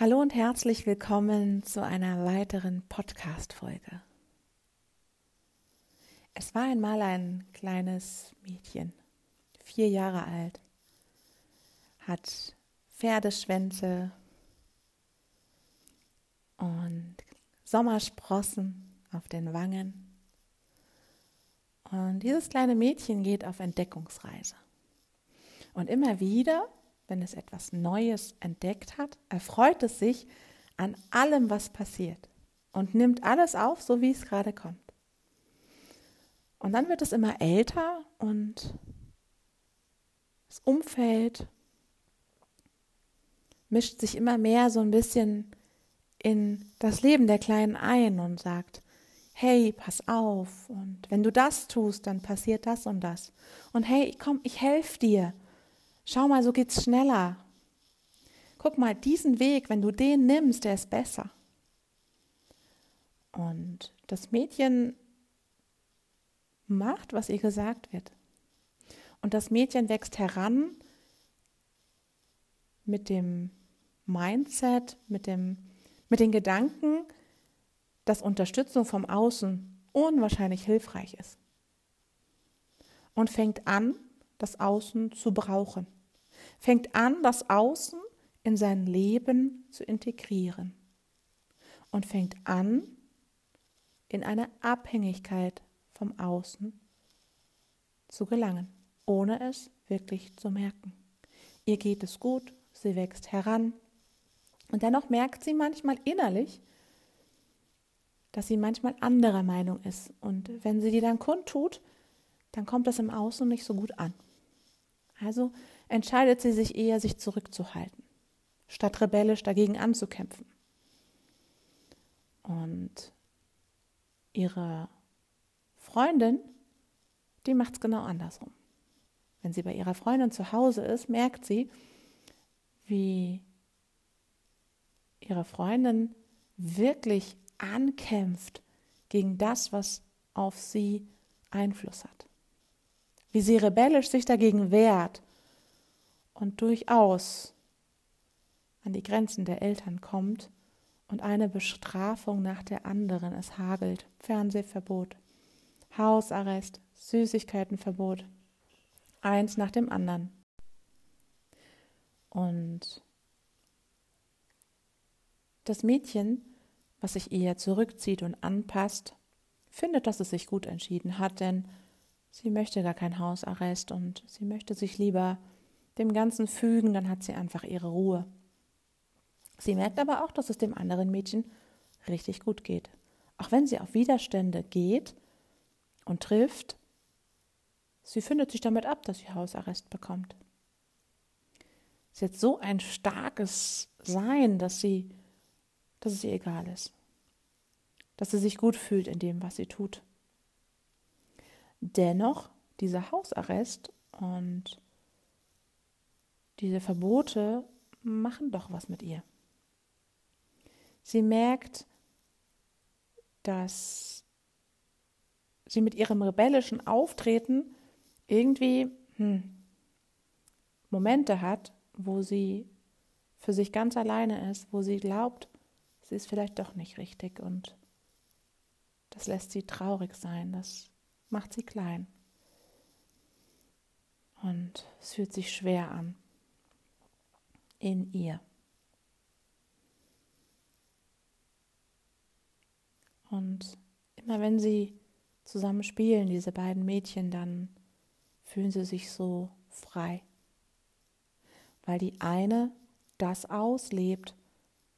Hallo und herzlich willkommen zu einer weiteren Podcast-Folge. Es war einmal ein kleines Mädchen, vier Jahre alt, hat Pferdeschwänze und Sommersprossen auf den Wangen. Und dieses kleine Mädchen geht auf Entdeckungsreise. Und immer wieder wenn es etwas Neues entdeckt hat, erfreut es sich an allem, was passiert und nimmt alles auf, so wie es gerade kommt. Und dann wird es immer älter und das Umfeld mischt sich immer mehr so ein bisschen in das Leben der Kleinen ein und sagt, hey, pass auf und wenn du das tust, dann passiert das und das. Und hey, komm, ich helfe dir. Schau mal, so geht's schneller. Guck mal, diesen Weg, wenn du den nimmst, der ist besser. Und das Mädchen macht, was ihr gesagt wird. Und das Mädchen wächst heran mit dem Mindset, mit, dem, mit den Gedanken, dass Unterstützung vom Außen unwahrscheinlich hilfreich ist. Und fängt an, das Außen zu brauchen fängt an, das Außen in sein Leben zu integrieren und fängt an, in eine Abhängigkeit vom Außen zu gelangen, ohne es wirklich zu merken. Ihr geht es gut, sie wächst heran und dennoch merkt sie manchmal innerlich, dass sie manchmal anderer Meinung ist. Und wenn sie die dann kundtut, dann kommt das im Außen nicht so gut an. Also entscheidet sie sich eher, sich zurückzuhalten, statt rebellisch dagegen anzukämpfen. Und ihre Freundin, die macht es genau andersrum. Wenn sie bei ihrer Freundin zu Hause ist, merkt sie, wie ihre Freundin wirklich ankämpft gegen das, was auf sie Einfluss hat. Wie sie rebellisch sich dagegen wehrt und durchaus an die Grenzen der Eltern kommt und eine Bestrafung nach der anderen es hagelt. Fernsehverbot, Hausarrest, Süßigkeitenverbot, eins nach dem anderen. Und das Mädchen, was sich eher zurückzieht und anpasst, findet, dass es sich gut entschieden hat, denn sie möchte gar kein Hausarrest und sie möchte sich lieber dem Ganzen fügen, dann hat sie einfach ihre Ruhe. Sie merkt aber auch, dass es dem anderen Mädchen richtig gut geht. Auch wenn sie auf Widerstände geht und trifft, sie findet sich damit ab, dass sie Hausarrest bekommt. Sie hat so ein starkes Sein, dass sie, dass es ihr egal ist. Dass sie sich gut fühlt in dem, was sie tut. Dennoch, dieser Hausarrest und diese Verbote machen doch was mit ihr. Sie merkt, dass sie mit ihrem rebellischen Auftreten irgendwie hm, Momente hat, wo sie für sich ganz alleine ist, wo sie glaubt, sie ist vielleicht doch nicht richtig und das lässt sie traurig sein, das macht sie klein. Und es fühlt sich schwer an in ihr. Und immer wenn sie zusammen spielen, diese beiden Mädchen, dann fühlen sie sich so frei, weil die eine das auslebt,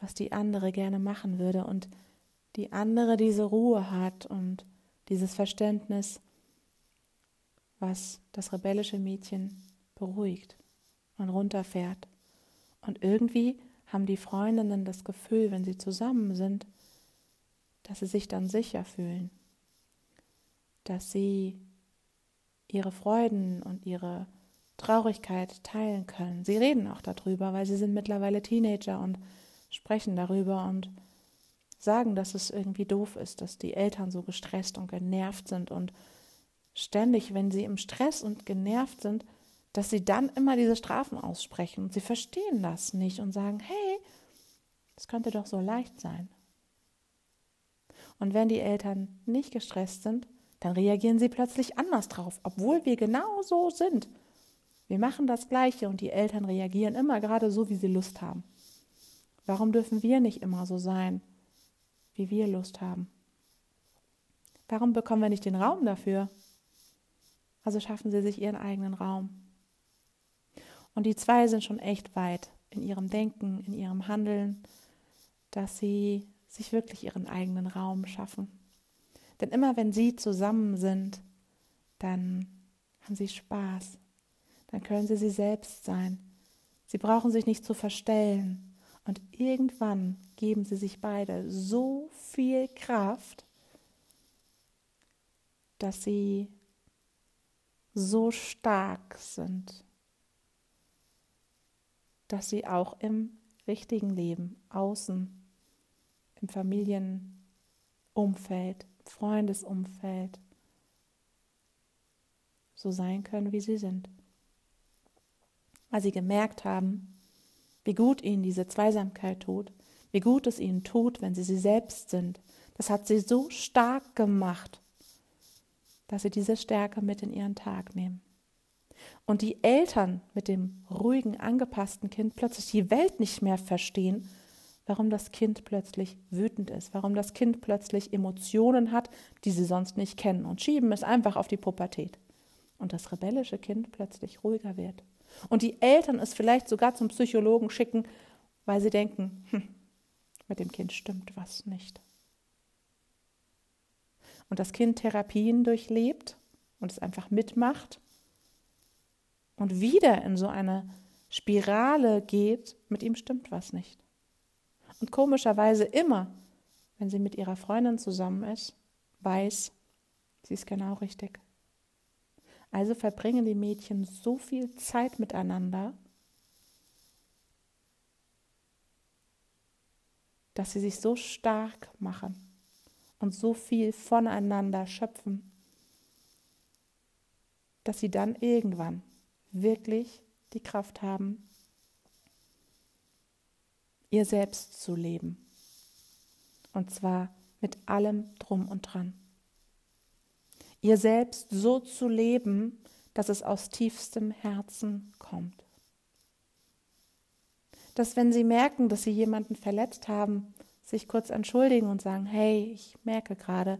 was die andere gerne machen würde und die andere diese Ruhe hat und dieses Verständnis, was das rebellische Mädchen beruhigt und runterfährt. Und irgendwie haben die Freundinnen das Gefühl, wenn sie zusammen sind, dass sie sich dann sicher fühlen, dass sie ihre Freuden und ihre Traurigkeit teilen können. Sie reden auch darüber, weil sie sind mittlerweile Teenager und sprechen darüber und sagen, dass es irgendwie doof ist, dass die Eltern so gestresst und genervt sind und ständig, wenn sie im Stress und genervt sind, dass sie dann immer diese Strafen aussprechen. Und sie verstehen das nicht und sagen, hey, Das könnte doch so leicht sein. Und wenn die Eltern nicht gestresst sind, dann reagieren sie plötzlich anders drauf, obwohl wir genau so sind. Wir machen das Gleiche und die Eltern reagieren immer gerade so, wie sie Lust haben. Warum dürfen wir nicht immer so sein, wie wir Lust haben? Warum bekommen wir nicht den Raum dafür? Also schaffen sie sich ihren eigenen Raum. Und die zwei sind schon echt weit in ihrem Denken, in ihrem Handeln, dass sie sich wirklich ihren eigenen Raum schaffen. Denn immer wenn sie zusammen sind, dann haben sie Spaß. Dann können sie sie selbst sein. Sie brauchen sich nicht zu verstellen. Und irgendwann geben sie sich beide so viel Kraft, dass sie so stark sind, dass sie auch im richtigen Leben, außen, im Familienumfeld, Freundesumfeld so sein können, wie sie sind. Weil sie gemerkt haben, wie gut ihnen diese Zweisamkeit tut, wie gut es ihnen tut, wenn sie sie selbst sind. Das hat sie so stark gemacht, dass sie diese Stärke mit in ihren Tag nehmen. Und die Eltern mit dem ruhigen, angepassten Kind plötzlich die Welt nicht mehr verstehen, warum das Kind plötzlich wütend ist, warum das Kind plötzlich Emotionen hat, die sie sonst nicht kennen und schieben es einfach auf die Pubertät. Und das rebellische Kind plötzlich ruhiger wird. Und die Eltern es vielleicht sogar zum Psychologen schicken, weil sie denken, hm, mit dem Kind stimmt was nicht und das Kind Therapien durchlebt und es einfach mitmacht und wieder in so eine Spirale geht, mit ihm stimmt was nicht. Und komischerweise immer, wenn sie mit ihrer Freundin zusammen ist, weiß, sie ist genau richtig. Also verbringen die Mädchen so viel Zeit miteinander, dass sie sich so stark machen und so viel voneinander schöpfen, dass sie dann irgendwann wirklich die Kraft haben, ihr Selbst zu leben. Und zwar mit allem drum und dran. Ihr Selbst so zu leben, dass es aus tiefstem Herzen kommt. Dass wenn sie merken, dass sie jemanden verletzt haben, sich kurz entschuldigen und sagen, hey, ich merke gerade,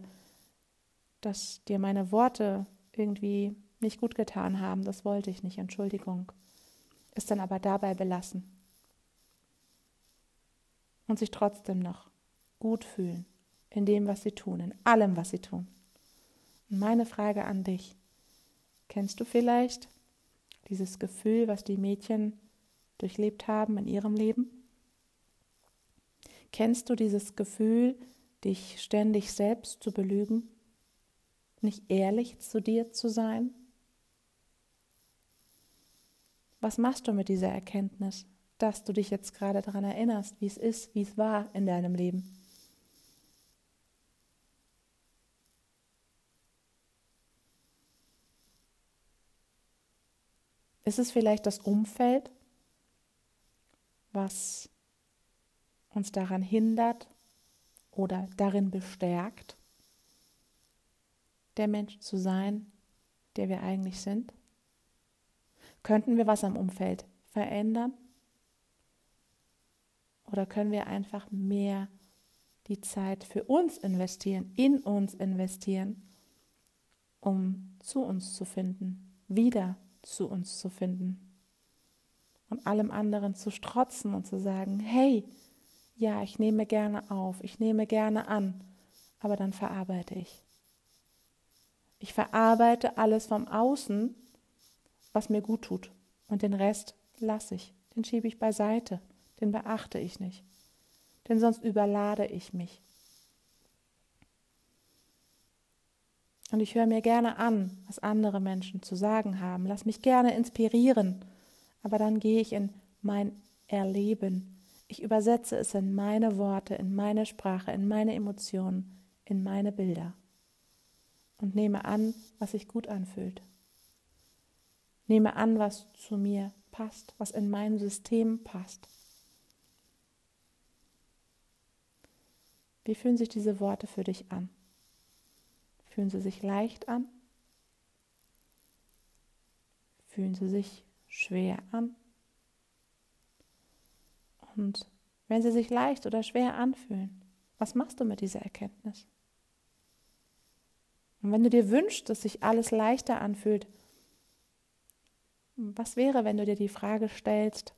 dass dir meine Worte irgendwie nicht gut getan haben, das wollte ich nicht, Entschuldigung. Ist dann aber dabei belassen. Und sich trotzdem noch gut fühlen in dem, was sie tun, in allem, was sie tun. Und meine Frage an dich, kennst du vielleicht dieses Gefühl, was die Mädchen durchlebt haben in ihrem Leben? Kennst du dieses Gefühl, dich ständig selbst zu belügen, nicht ehrlich zu dir zu sein? Was machst du mit dieser Erkenntnis, dass du dich jetzt gerade daran erinnerst, wie es ist, wie es war in deinem Leben? Ist es vielleicht das Umfeld, was uns daran hindert oder darin bestärkt, der Mensch zu sein, der wir eigentlich sind? Könnten wir was am Umfeld verändern? Oder können wir einfach mehr die Zeit für uns investieren, in uns investieren, um zu uns zu finden, wieder zu uns zu finden und allem anderen zu strotzen und zu sagen, hey, ja, ich nehme gerne auf, ich nehme gerne an, aber dann verarbeite ich. Ich verarbeite alles vom Außen, was mir gut tut. Und den Rest lasse ich, den schiebe ich beiseite, den beachte ich nicht. Denn sonst überlade ich mich. Und ich höre mir gerne an, was andere Menschen zu sagen haben. Lass mich gerne inspirieren. Aber dann gehe ich in mein Erleben, ich übersetze es in meine Worte, in meine Sprache, in meine Emotionen, in meine Bilder und nehme an, was sich gut anfühlt. Nehme an, was zu mir passt, was in mein System passt. Wie fühlen sich diese Worte für dich an? Fühlen sie sich leicht an? Fühlen sie sich schwer an? Und wenn sie sich leicht oder schwer anfühlen, was machst du mit dieser Erkenntnis? Und wenn du dir wünschst, dass sich alles leichter anfühlt, was wäre, wenn du dir die Frage stellst,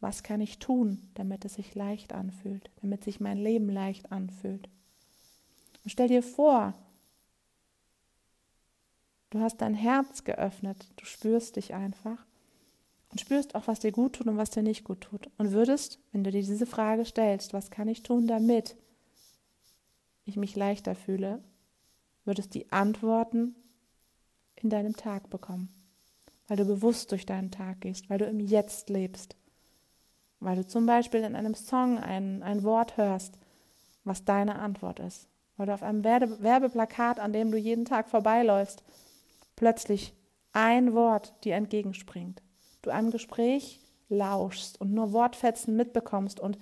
was kann ich tun, damit es sich leicht anfühlt, damit sich mein Leben leicht anfühlt? Und stell dir vor, du hast dein Herz geöffnet, du spürst dich einfach und spürst auch, was dir gut tut und was dir nicht gut tut. Und würdest, wenn du dir diese Frage stellst, was kann ich tun, damit ich mich leichter fühle, würdest die Antworten in deinem Tag bekommen weil du bewusst durch deinen Tag gehst, weil du im Jetzt lebst, weil du zum Beispiel in einem Song ein, ein Wort hörst, was deine Antwort ist, weil du auf einem Werbe Werbeplakat, an dem du jeden Tag vorbeiläufst, plötzlich ein Wort dir entgegenspringt, du einem Gespräch lauschst und nur Wortfetzen mitbekommst und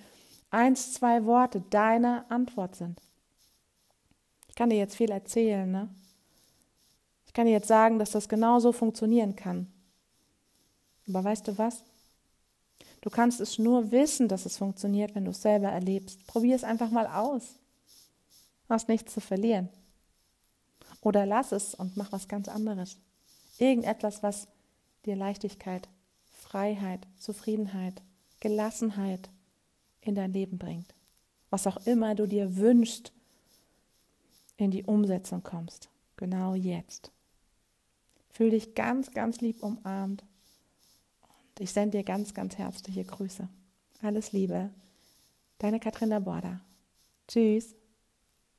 eins, zwei Worte deine Antwort sind. Ich kann dir jetzt viel erzählen, ne? Ich kann dir jetzt sagen, dass das genauso funktionieren kann. Aber weißt du was? Du kannst es nur wissen, dass es funktioniert, wenn du es selber erlebst. Probier es einfach mal aus. Hast nichts zu verlieren. Oder lass es und mach was ganz anderes. Irgendetwas, was dir Leichtigkeit, Freiheit, Zufriedenheit, Gelassenheit in dein Leben bringt. Was auch immer du dir wünschst, in die Umsetzung kommst. Genau jetzt. Fühl dich ganz, ganz lieb umarmt ich sende dir ganz, ganz herzliche Grüße. Alles Liebe. Deine Katrin Borda. Tschüss.